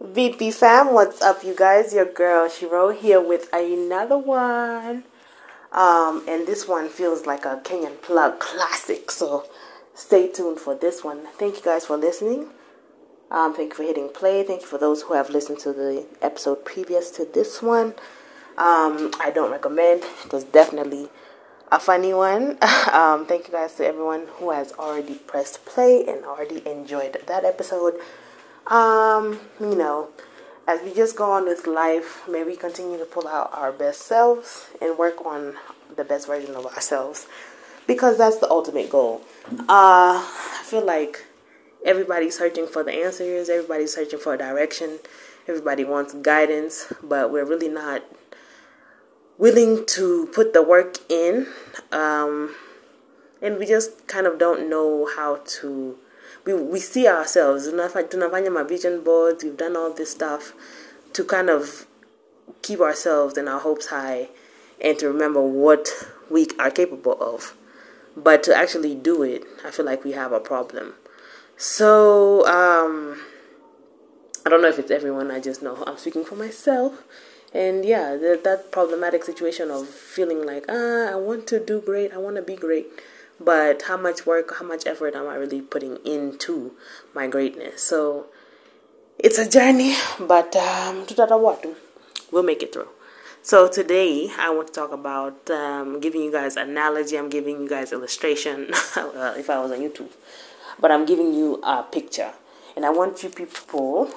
VP fam, what's up, you guys? Your girl Shiro here with another one. Um, and this one feels like a Kenyan plug classic, so stay tuned for this one. Thank you guys for listening. Um, thank you for hitting play. Thank you for those who have listened to the episode previous to this one. Um, I don't recommend. It was definitely a funny one. um, thank you guys to everyone who has already pressed play and already enjoyed that episode. Um, you know, as we just go on with life, may we continue to pull out our best selves and work on the best version of ourselves because that's the ultimate goal. Uh, I feel like everybody's searching for the answers, everybody's searching for a direction, everybody wants guidance, but we're really not willing to put the work in. Um, and we just kind of don't know how to we, we see ourselves. Tunafanya my vision boards. We've done all this stuff to kind of keep ourselves and our hopes high and to remember what we are capable of. But to actually do it i feel like we have a problem. So um, i don't know if it's everyone. I just know i'm speaking for myself. And yeah the, that problematic situation of feeling like ah i want to do great. I want to be great but how much work, how much effort am I really putting into my greatness? So it's a journey, but um, we'll make it through. So today I want to talk about um, giving you guys analogy. I'm giving you guys illustration. uh, if I was on YouTube, but I'm giving you a picture, and I want you people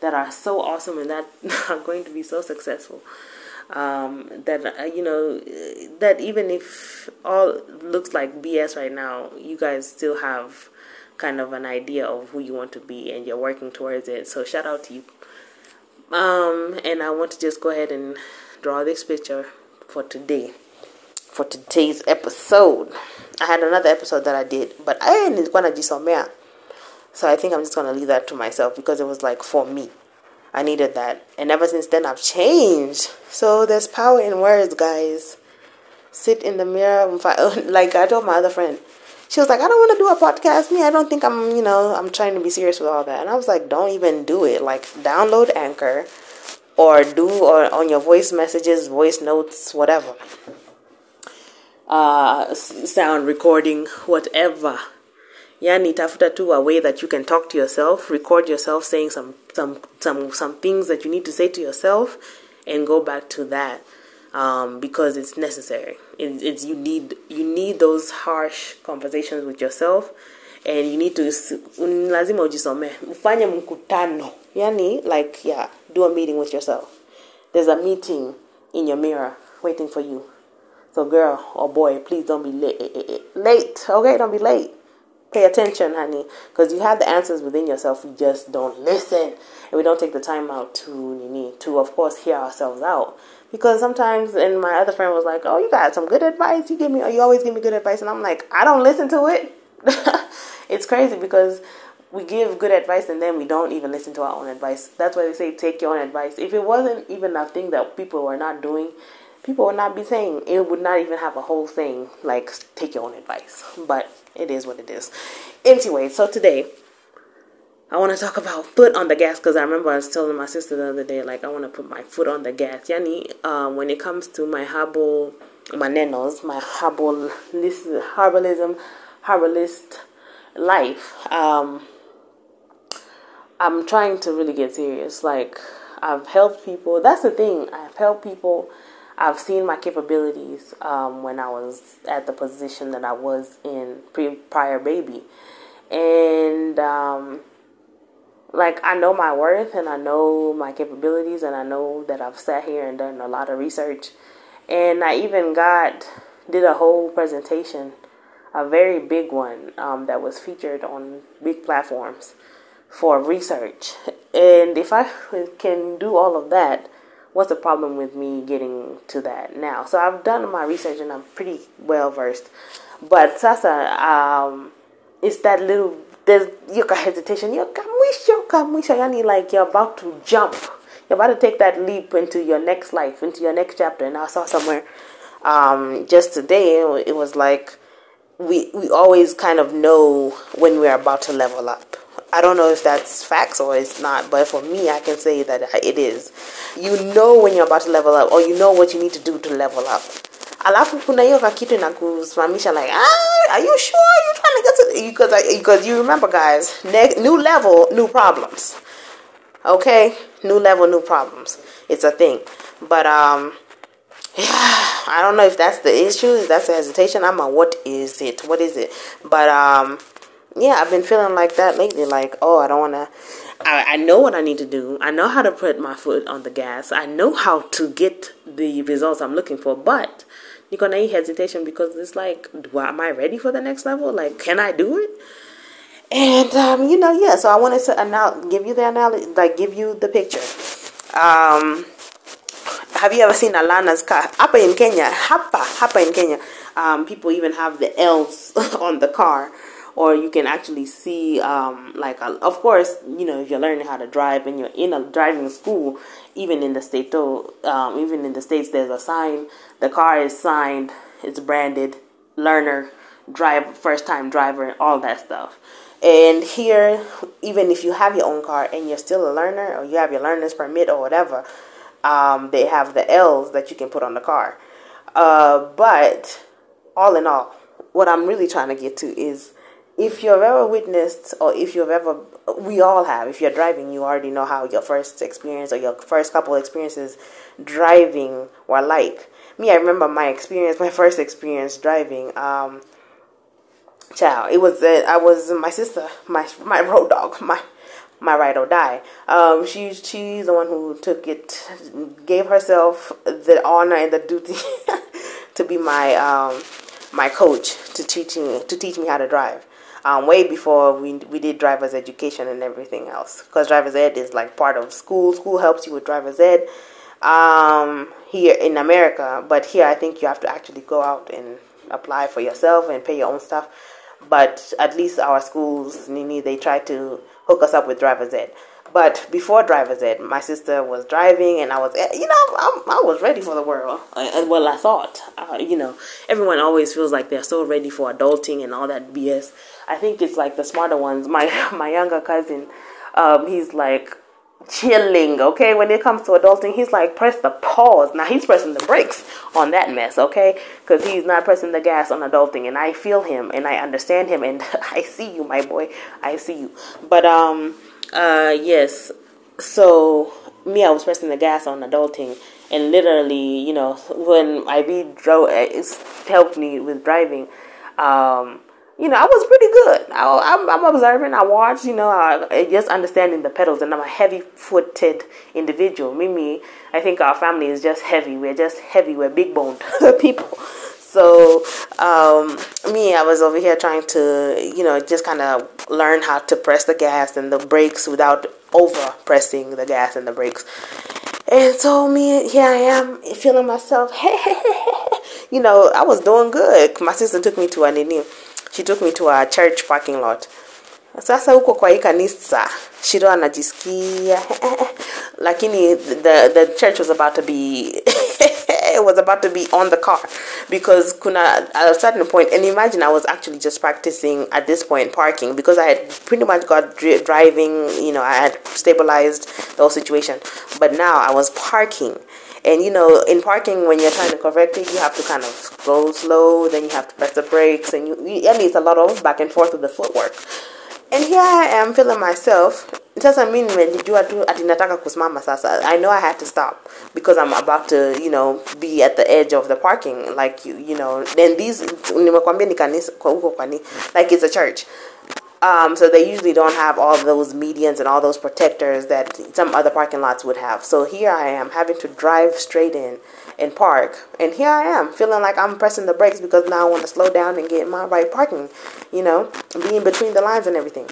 that are so awesome and that are going to be so successful um, that uh, you know that even if all looks like BS right now, you guys still have kind of an idea of who you want to be and you're working towards it. So shout out to you. Um, and I want to just go ahead and draw this picture for today, for today's episode. I had another episode that I did, but I ain't gonna do some So I think I'm just gonna leave that to myself because it was like for me. I needed that. And ever since then, I've changed. So there's power in words, guys. Sit in the mirror. Like I told my other friend, she was like, I don't want to do a podcast. Me, I don't think I'm, you know, I'm trying to be serious with all that. And I was like, don't even do it. Like, download Anchor or do or on your voice messages, voice notes, whatever. Uh, sound recording, whatever yani tafuta a way that you can talk to yourself record yourself saying some some some some things that you need to say to yourself and go back to that um, because it's necessary. It, it's you need you need those harsh conversations with yourself and you need to lazima ujisome. Ufanye mkutano. Yani like yeah do a meeting with yourself. There's a meeting in your mirror waiting for you. So girl or boy please don't be late. Eh, eh, eh, late okay? Don't be late pay attention, honey, because you have the answers within yourself. We just don't listen, and we don't take the time out to to of course hear ourselves out. Because sometimes, and my other friend was like, "Oh, you got some good advice. You give me, you always give me good advice," and I'm like, "I don't listen to it." it's crazy because we give good advice and then we don't even listen to our own advice. That's why they say take your own advice. If it wasn't even a thing that people were not doing, people would not be saying it would not even have a whole thing like take your own advice. But it is what it is. Anyway, so today I want to talk about foot on the gas because I remember I was telling my sister the other day, like I want to put my foot on the gas. Yani, um, when it comes to my herbal, my nenos, my herbal herbalism, herbalist life, um, I'm trying to really get serious. Like I've helped people. That's the thing. I've helped people I've seen my capabilities um, when I was at the position that I was in pre prior baby, and um, like I know my worth and I know my capabilities and I know that I've sat here and done a lot of research, and I even got did a whole presentation, a very big one um, that was featured on big platforms for research, and if I can do all of that what's the problem with me getting to that now? So I've done my research and I'm pretty well versed. But sasa, um, it's that little there's your hesitation. You're kamwisho, kamwisho. Yani like you're about to jump. You're about to take that leap into your next life, into your next chapter. And I saw somewhere um, just today it was like we we always kind of know when we're about to level up I don't know if that's facts or it's not, but for me, I can say that it is. You know when you're about to level up, or you know what you need to do to level up. Alafu kuna hiyo kakitu inakusimamisha like, ah, are you sure you're trying to get to because because you remember guys, ne- new level, new problems. Okay, new level, new problems. It's a thing, but um, yeah, I don't know if that's the issue, if that's the hesitation. I'm on what is it? What is it? But um yeah, I've been feeling like that lately. Like, oh, I don't want to. I, I know what I need to do. I know how to put my foot on the gas. I know how to get the results I'm looking for. But you're gonna need hesitation because it's like, am I ready for the next level? Like, can I do it? And um, you know, yeah. So I wanted to anal- give you the analogy, like give you the picture. Um, have you ever seen Alana's car? Hapa in Kenya, hapa, hapa in Kenya, um, people even have the L's on the car or you can actually see um, like a, of course you know if you're learning how to drive and you're in a driving school even in the state though um, even in the states there's a sign. The car is signed. It's branded learner drive first time driver and all that stuff. And here even if you have your own car and you're still a learner or you have your learner's permit or whatever um, they have the l's that you can put on the car. Uh, but all in all what i'm really trying to get to is if you've ever witnessed or if you've ever we all have if you're driving you already know how your first experience or your first couple experiences driving were like. Me i remember my experience my first experience driving um child it was uh, i was my sister my my road dog my my ride or die. Um she she's the one who took it gave herself the honor and the duty to be my um my coach to teaching to teach me how to drive um, way before we, we did driver's education and everything else. Because driver's ed is like part of school. School helps you with driver's ed um, here in America. But here, I think you have to actually go out and apply for yourself and pay your own stuff. But at least our schools, Nini, they try to hook us up with driver's ed. But before driver's ed, my sister was driving, and I was, you know, I, I was ready for the world. Well, I thought, uh, you know, everyone always feels like they're so ready for adulting and all that BS. I think it's like the smarter ones. My my younger cousin, um, he's like chilling. Okay, when it comes to adulting, he's like press the pause. Now he's pressing the brakes on that mess. Okay, because he's not pressing the gas on adulting, and I feel him and I understand him, and I see you, my boy. I see you. But um, uh, yes. So me, I was pressing the gas on adulting, and literally, you know, when I be drove, it's helped me with driving. Um, you know, I was pretty good. I, am I'm observing. I watch. You know, I, just understanding the pedals, and I'm a heavy-footed individual. Mimi, I think our family is just heavy. We're just heavy. We're big-boned people. So um, me, I was over here trying to, you know, just kind of learn how to press the gas and the brakes without over pressing the gas and the brakes. And so me, here I am feeling myself. you know, I was doing good. My sister took me to a nini she took me to a church parking lot sasa huko kwa hii kanisa shiro anajisikia lakini the, the church was about to be was about to be on the car because kuna at a certain point and imagine i was actually just practicing at this point parking because i had pretty much got driving you know i had stabilized the whole situation but now i was parking and you know, in parking, when you're trying to correct it, you have to kind of go slow, then you have to press the brakes, and you, you, it's a lot of back and forth with the footwork. And here I am feeling myself. Sasa mi nimejua tu ati kusimama sasa. I know I had to stop because I'm about to, you know, be at the edge of the parking. Like, you, you know, then these, nimekwambia ni kanisa, huko kwani, like it's a church. Um, so they usually don't have all those medians and all those protectors that some other parking lots would have. So here I am having to drive straight in and park. And here I am feeling like I'm pressing the brakes because now I want to slow down and get my right parking, you know, being between the lines and everything.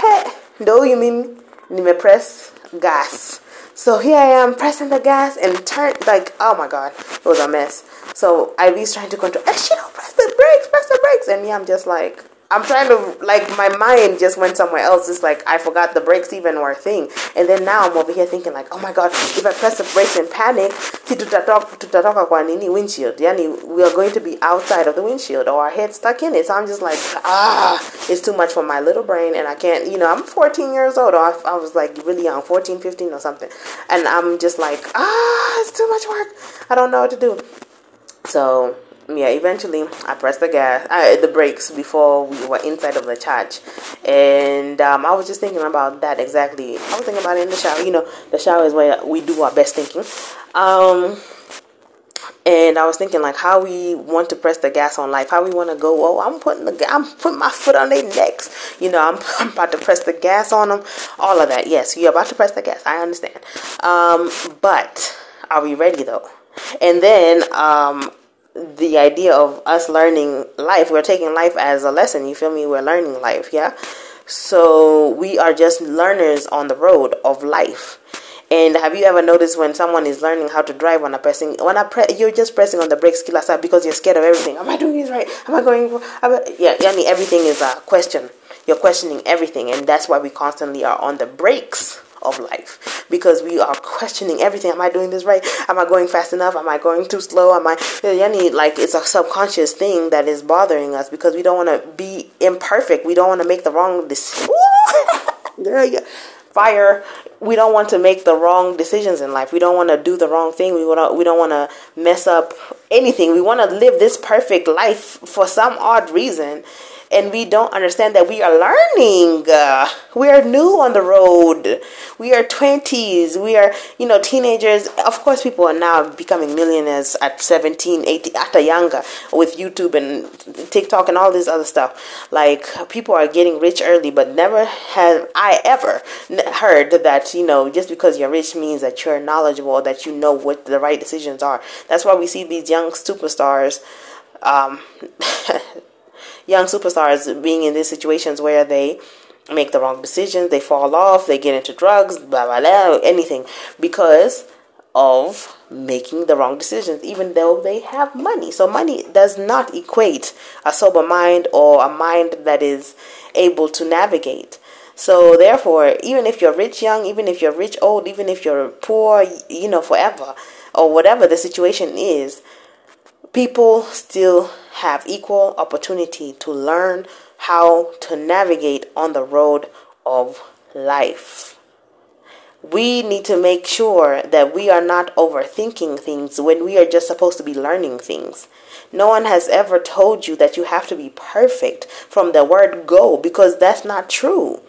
Hey, do you mean you me press gas? So here I am pressing the gas and turn like oh my god, it was a mess. So I was trying to control. Hey, she don't press the brakes, press the brakes, and me, I'm just like I'm trying to like my mind just went somewhere else. It's like I forgot the brakes even were a thing, and then now I'm over here thinking like, oh my god, if I press the brakes in panic, tutatoka kwa nini windshield? Yani we are going to be outside of the windshield or our head stuck in it. So I'm just like, ah, it's too much for my little brain, and I can't. You know, I'm 14 years old. Or I, I was like really young, 14, 15 or something, and I'm just like, ah, it's too much work. I don't know what to do. So yeah, eventually I pressed the gas, uh, the brakes before we were inside of the church, and um, I was just thinking about that exactly. I was thinking about it in the shower. You know, the shower is where we do our best thinking. Um, and I was thinking like how we want to press the gas on life, how we want to go. Oh, I'm putting the I'm putting my foot on their necks. You know, I'm, I'm about to press the gas on them. All of that. Yes, you're about to press the gas. I understand. Um, but are we ready though? And then um, the idea of us learning life, we're taking life as a lesson. You feel me? We're learning life, yeah? So we are just learners on the road of life. And have you ever noticed when someone is learning how to drive when a pressing when I pre- you're just pressing on the brakes because you're scared of everything. Am I doing this right? Am I going? Am I, yeah, I mean everything is a question. You're questioning everything, and that's why we constantly are on the brakes of life because we are questioning everything. Am I doing this right? Am I going fast enough? Am I going too slow? Am I yani like it's a subconscious thing that is bothering us because we don't want to be imperfect. We don't want to make the wrong decision. yeah, yeah. Fire. We don't want to make the wrong decisions in life. We don't want to do the wrong thing. We want we don't want to mess up anything. We want to live this perfect life for some odd reason and we don't understand that we are learning. We are new on the road. We are 20s. We are, you know, teenagers. Of course, people are now becoming millionaires at 17, 18, at a younger with YouTube and TikTok and all this other stuff. Like, people are getting rich early, but never have I ever heard that, you know, just because you're rich means that you're knowledgeable, that you know what the right decisions are. That's why we see these young superstars. Um, young superstars being in these situations where they make the wrong decisions, they fall off, they get into drugs, blah blah blah, anything because of making the wrong decisions, even though they have money. So money does not equate a sober mind or a mind that is able to navigate. So therefore, even if you're rich young, even if you're rich old, even if you're poor, you know, forever, or whatever the situation is, people still have equal opportunity to learn how to navigate on the road of life. We need to make sure that we are not overthinking things when we are just supposed to be learning things. No one has ever told you that you have to be perfect from the word go because that's not true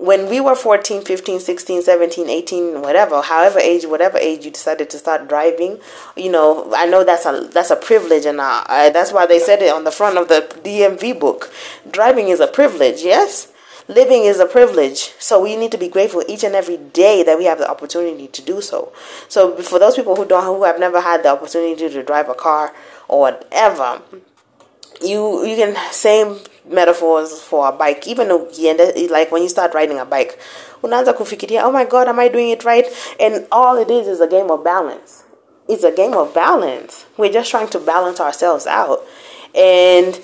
when we were 14 15 16 17 18 whatever however age whatever age you decided to start driving you know i know that's a that's a privilege and uh, uh, that's why they said it on the front of the dmv book. Driving is a privilege yes. Living is a privilege. So we need to be grateful each and every day that we have the opportunity to do so. So for those people who don't who have never had the opportunity to drive a car or whatever you you can same metaphors for a bike. Even like when you start riding a bike unaanza kufikiria oh my god am i doing it right? And all it is is a game of balance. It's a game of balance. We're just trying to balance ourselves out. And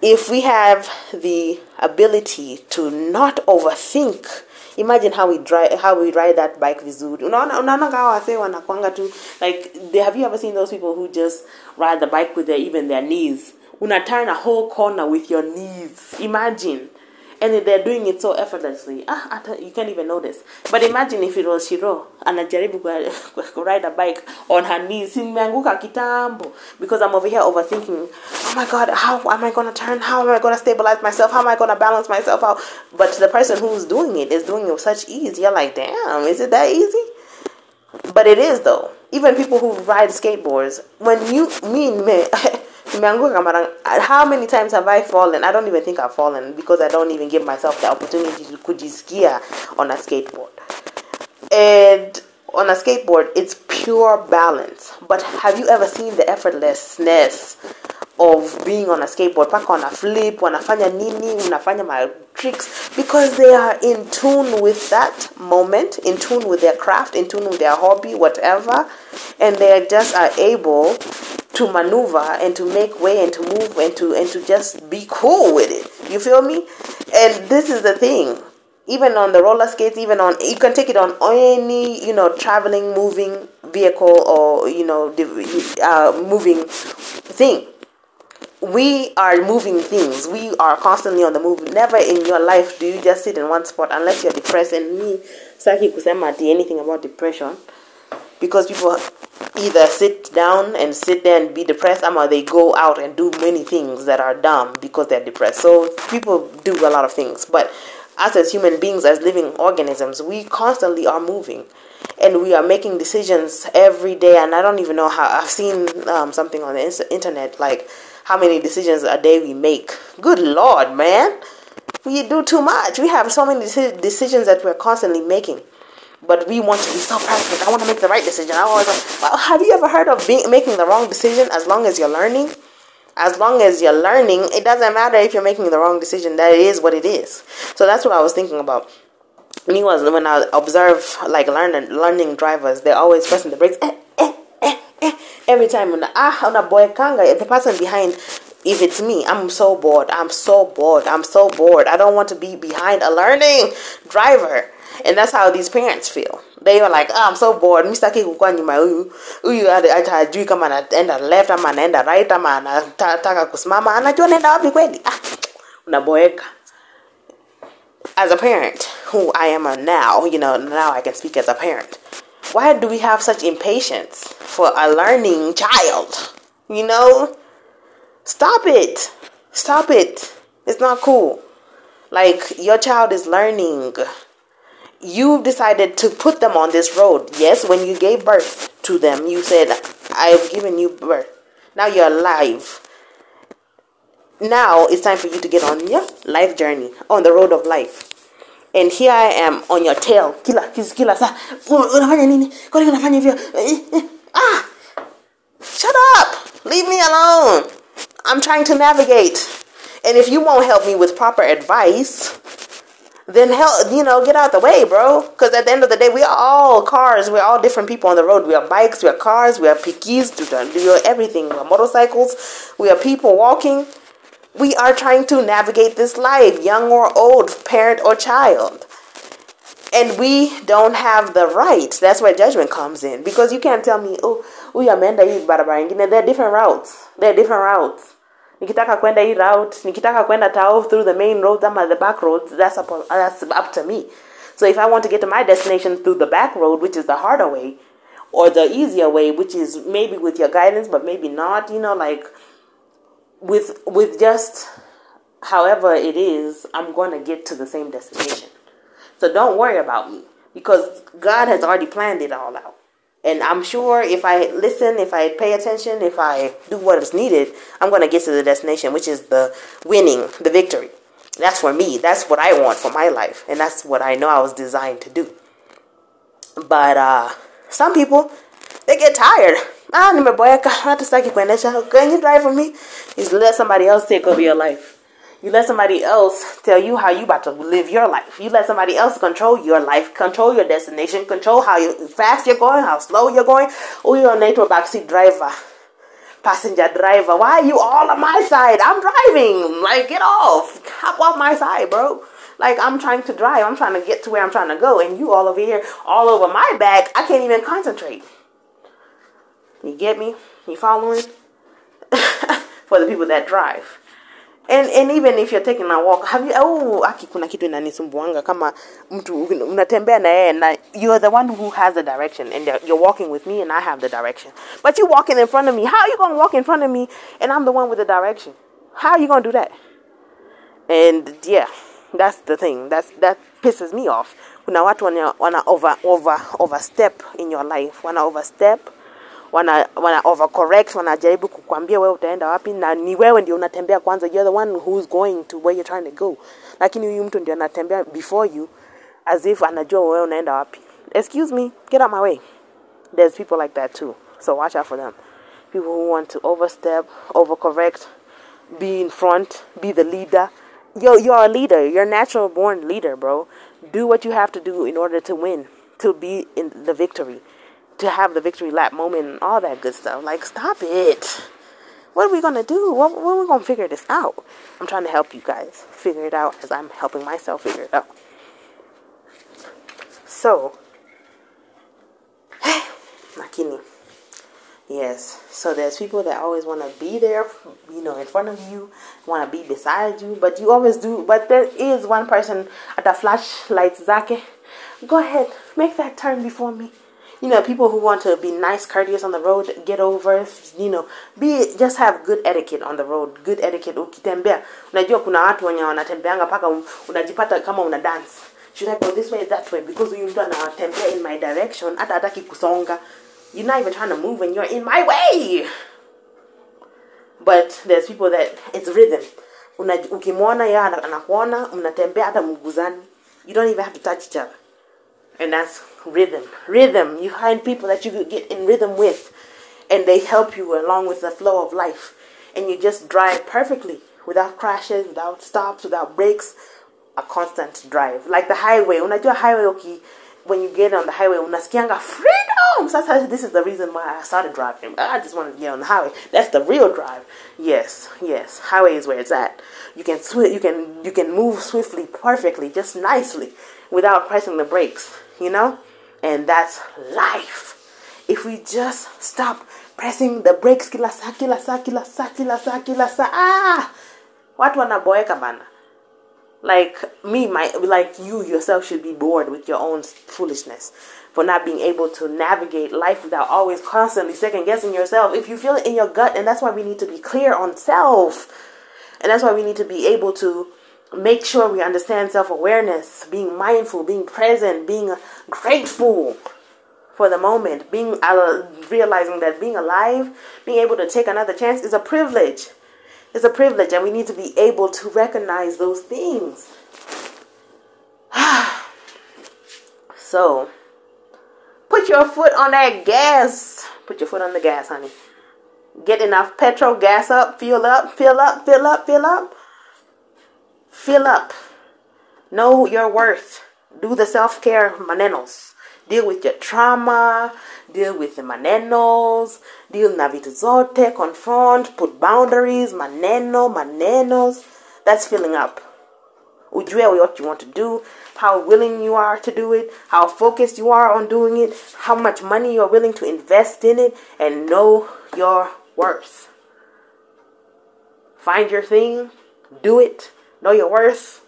if we have the ability to not overthink imagine how we drive how we ride that bike vizuri. Unaona like have you ever seen those people who just ride the bike with their even their knees una turn a whole corner with your knees. Imagine. And they're doing it so effortlessly. Ah, you can't even notice. But imagine if it was Shiro anajaribu ku ride a bike on her knees. Nimeanguka kitambo because I'm over here overthinking. Oh my God, how am I gonna turn? How am I gonna stabilize myself? How am I gonna balance myself out? But the person who's doing it is doing it with such ease. You're like, damn, is it that easy? But it is though. Even people who ride skateboards, when you mean me. Uh, how many times have I fallen? I don't even think I've fallen because I don't even give myself the opportunity to kujisikia on a skateboard. And on a skateboard, it's pure balance. But have you ever seen the effortlessness of being on a skateboard? Paka on a flip, wanafanya nini, unafanya my tricks because they are in tune with that moment, in tune with their craft, in tune with their hobby, whatever, and they just are able to maneuver and to make way and to move and to and to just be cool with it You feel me? And this is the thing. Even on the roller skates, even on you can take it on any you know traveling, moving vehicle or you know uh, moving thing we are moving things. We are constantly on the move. Never in your life do you just sit in one spot unless you're depressed. And me, Saki kusema anything about depression because people either sit down and sit there and be depressed or they go out and do many things that are dumb because they're depressed. So people do a lot of things. But us as human beings, as living organisms, we constantly are moving and we are making decisions every day. And I don't even know how I've seen um, something on the internet like how many decisions a day we make. Good Lord, man. We do too much. We have so many decisions that we're constantly making. But we want to be so perfect. I want to make the right decision. I always well, have you ever heard of being, making the wrong decision as long as you're learning? As long as you're learning, it doesn't matter if you're making the wrong decision. That is what it is. So that's what I was thinking about me was when I observe like learning learning drivers, they're always pressing the brakes. Eh, every time when ah on a boy kanga the person behind if it's me i'm so bored i'm so bored i'm so bored i don't want to be behind a learning driver and that's how these parents feel they are like oh, i'm so bored mr kikukuwa nyuma huyu huyu hajui kama anaenda left ama anaenda right ama anataka kusimama anajua naenda wapi kweli ah unaboeka as a parent who i am now you know now i can speak as a parent why do we have such impatience for a learning child? You know? Stop it. Stop it. It's not cool. Like, your child is learning. You decided to put them on this road. Yes, when you gave birth to them, you said, I've given you birth. Now you're alive. Now it's time for you to get on your life journey, on the road of life. And here I am on your tail. Kila kila hivyo eh, eh, ah! Shut up! Leave me alone. I'm trying to navigate. And if you won't help me with proper advice then help you know get out the way bro because at the end of the day we are all cars we're all different people on the road we are bikes we are cars we are pickies we are everything we are motorcycles we are people walking we are trying to navigate this life, young or old, parent or child. And we don't have the right. That's where judgment comes in. Because you can't tell me, oh, huyu ameenda hii barabara ingine. There are different routes. There are different routes. Nikitaka kwenda hii route, nikitaka kwenda tao through the main roads ama the back roads, that's up, that's up to me. So if I want to get to my destination through the back road, which is the harder way, or the easier way, which is maybe with your guidance, but maybe not, you know, like with with just however it is, I'm going to get to the same destination. So don't worry about me because God has already planned it all out. And I'm sure if I listen, if I pay attention, if I do what is needed, I'm going to get to the destination, which is the winning, the victory. That's for me. That's what I want for my life. And that's what I know I was designed to do. But uh, some people, they get tired ah, nimeboeka, hata sitaki kuendesha. Can you drive for me? Is let somebody else take over your life. You let somebody else tell you how you about to live your life. You let somebody else control your life, control your destination, control how you, fast you're going, how slow you're going. Oh, you're a native backseat driver, passenger driver. Why are you all on my side? I'm driving. Like, get off. Hop off my side, bro. Like, I'm trying to drive. I'm trying to get to where I'm trying to go. And you all over here, all over my back. I can't even concentrate. You get me? You following? For the people that drive. And, and even if you're taking a walk have you oh aki kuna kitu inanisumbuanga kama mtu unatembea na yeye na you're the one who has the direction and you're walking with me and I have the direction. But you're walking in front of me. How are you going to walk in front of me and I'm the one with the direction? How are you going to do that? And yeah that's the thing. That's that pisses me off. Kuna watu wana, wana over over overstep in your life. Wana overstep wana wana overcorrect wanajaribu kukwambia wewe utaenda wapi na ni wewe ndio unatembea kwanza. You're the one who's going to where you're trying to go. Lakini huyu mtu ndio anatembea before you as if anajua wewe unaenda wapi. Excuse me get out my way. There's people like that too. So watch out for them. People who want to overstep overcorrect be in front be the leader. Yo you're a leader. You're a natural born leader bro. Do what you have to do in order to win to be in the victory to have the victory lap moment and all that good stuff. Like, stop it. what are we gonna do? What, are we gonna figure this out? I'm trying to help you guys figure it out as I'm helping myself figure it out. So, Makini. Yes. So there's people that always want to be there, you know, in front of you, want to be beside you, but you always do. But there is one person at the flashlight, Zake. Go ahead, make that turn before me. You know, people who want to be nice, courteous on the road, get over, you know, be just have good etiquette on the road. Good etiquette. Ukitembea, unajua kuna watu wenye wanatembeanga paka unajipata kama una dance. Should I go this way, that way? Because huyu mtu anatembea in my direction, hata hataki kusonga. You're not even trying to move and you're in my way. But there's people that it's rhythm. Una, ukimwona yeye anakuona, mnatembea hata mguzani. You don't even have to touch each other. And that's rhythm. Rhythm. You find people that you could get in rhythm with, and they help you along with the flow of life. And you just drive perfectly without crashes, without stops, without breaks. A constant drive. Like the highway. When I do a highway okay, when you get on the highway, unasikianga freedom. So that's, this is the reason why I started driving. I just wanted to get on the highway. That's the real drive. Yes, yes. Highway is where it's at. You can swi- you can you can move swiftly, perfectly, just nicely, without pressing the brakes. You know, and that's life. If we just stop pressing the brakes, kila saa, kila saa, kila saa, kila saa, kila saa, ah, watu like me my like you yourself should be bored with your own foolishness for not being able to navigate life without always constantly second guessing yourself. If you feel it in your gut and that's why we need to be clear on self. And that's why we need to be able to make sure we understand self-awareness being mindful being present being grateful for the moment being uh, realizing that being alive being able to take another chance is a privilege it's a privilege, and we need to be able to recognize those things. so, put your foot on that gas. Put your foot on the gas, honey. Get enough petrol, gas up, fill up, fill up, fill up, fill up. Fill up. Know your worth. Do the self care manenos. Deal with your trauma. Deal with the manenos. Deal na vitu zote. Confront. Put boundaries. Maneno. Manenos. That's filling up. Ujue what you want to do. How willing you are to do it. How focused you are on doing it. How much money you're willing to invest in it. And know your worth. Find your thing. Do it. Know your worth.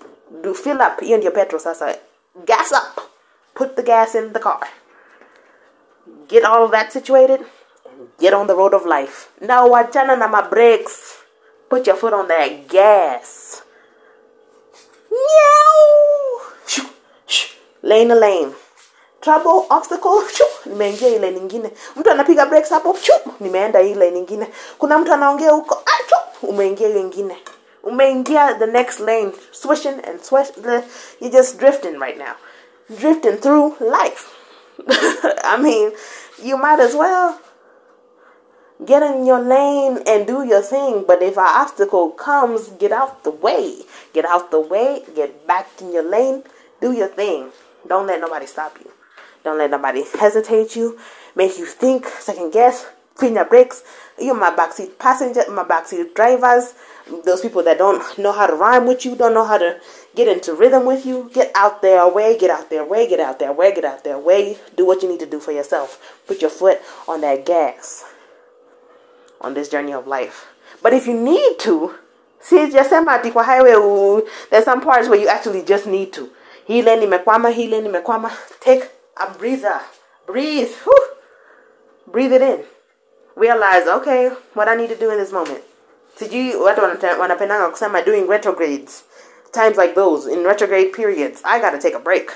Do fill up. Hiyo ndio petrol sasa. Gas up. Put the gas in the car. Get all of that situated get on the road of life. Now wachana na my brakes. Put your foot on that gas. Meow. Lane to lane. Trouble, obstacle, nimeingia ile nyingine. Mtu anapiga brakes hapo, nimeenda ile nyingine. Kuna mtu anaongea huko, ah, umeingia ile nyingine. Umeingia the next lane, swishing and swish. You're just drifting right now. Drifting through life. I mean, you might as well get in your lane and do your thing. But if an obstacle comes, get out the way. Get out the way. Get back in your lane. Do your thing. Don't let nobody stop you. Don't let nobody hesitate you. Make you think, second guess, clean your brakes. You're my backseat passenger, my backseat drivers. Those people that don't know how to rhyme with you, don't know how to get into rhythm with you. Get out their way, get out their way, get out their way, get out their way. Do what you need to do for yourself. Put your foot on that gas on this journey of life. But if you need to, see, just kwa highway, there's some parts where you actually just need to. Hile nimekwama, hile nimekwama. Take a breather. Breathe. Whew. Breathe it in. Realize, okay, what I need to do in this moment. Sijui watu wanapendanga kusema doing retrogrades. Times like those, in retrograde periods, I gotta take a break.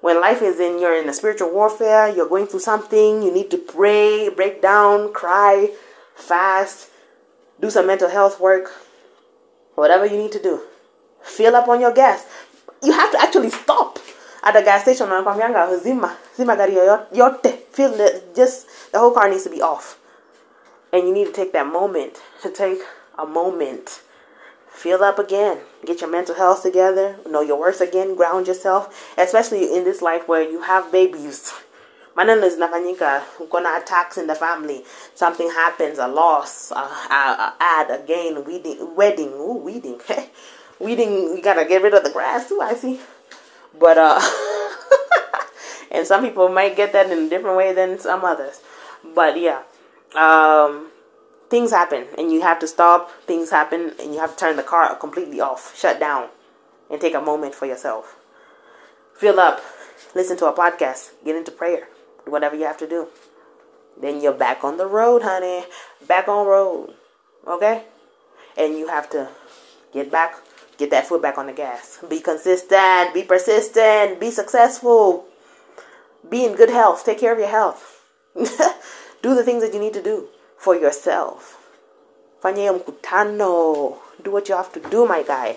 When life is in, you're in a spiritual warfare, you're going through something, you need to pray, break down, cry, fast, do some mental health work, whatever you need to do. Fill up on your gas. You have to actually stop at the gas station wanakwambianga zima zima gari yote fill it just the whole car needs to be off and you need to take that moment to take a moment. Feel up again. Get your mental health together. Know your worth again. Ground yourself. Especially in this life where you have babies. Maneno zinafanyika uko na attacks in the family. Something happens a loss a, a, a ad a gain wedding wedding. Ooh, wedding weeding we gotta get rid of the grass. Too i see. But uh and some people might get that in a different way than some others. But yeah um things happen and you have to stop things happen and you have to turn the car completely off shut down and take a moment for yourself fill up listen to a podcast get into prayer do whatever you have to do. Then you're back on the road, honey. Back on road. Okay? And you have to get back, get that foot back on the gas. Be consistent, be persistent, be successful. Be in good health. Take care of your health. do the things that you need to do for yourself. Fanya mkutano. Do what you have to do, my guy,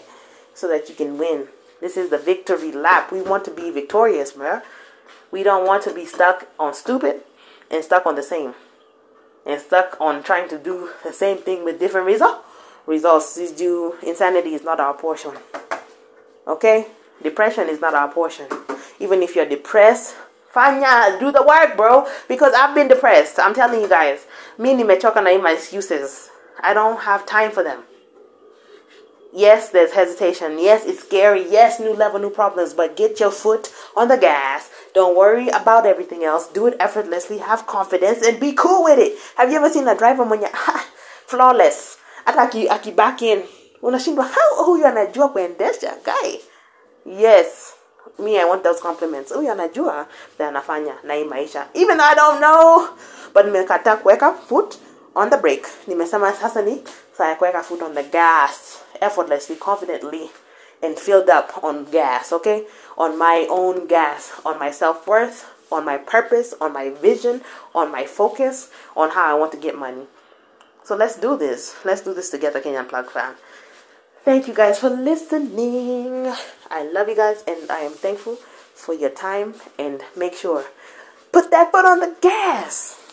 so that you can win. This is the victory lap. We want to be victorious, man. We don't want to be stuck on stupid and stuck on the same. And stuck on trying to do the same thing with different result. Results is due. Insanity is not our portion. Okay? Depression is not our portion. Even if you're depressed, fanya, do the work, bro. Because I've been depressed. I'm telling you guys. Me nimechoka na my excuses. I don't have time for them. Yes, there's hesitation. Yes, it's scary. Yes, new level, new problems. But get your foot on the gas. Don't worry about everything else. Do it effortlessly. Have confidence and be cool with it. Have you ever seen a driver when you're flawless? Hata back in. Unashindwa how huyu anajua kuendesha guy. Yes. Me, I want those compliments. Huyu anajua na anafanya na hii maisha. Even though I don't know. But nimekata kuweka foot on the brake. Nimesema sasa ni saa kuweka foot on the gas effortlessly, confidently, and filled up on gas, okay? On my own gas, on my self worth, on my purpose, on my vision, on my focus, on how I want to get money. So let's do this. Let's do this together, Kenyan Plug fam. Thank you guys for listening. I love you guys and I am thankful for your time and make sure put that foot on the gas.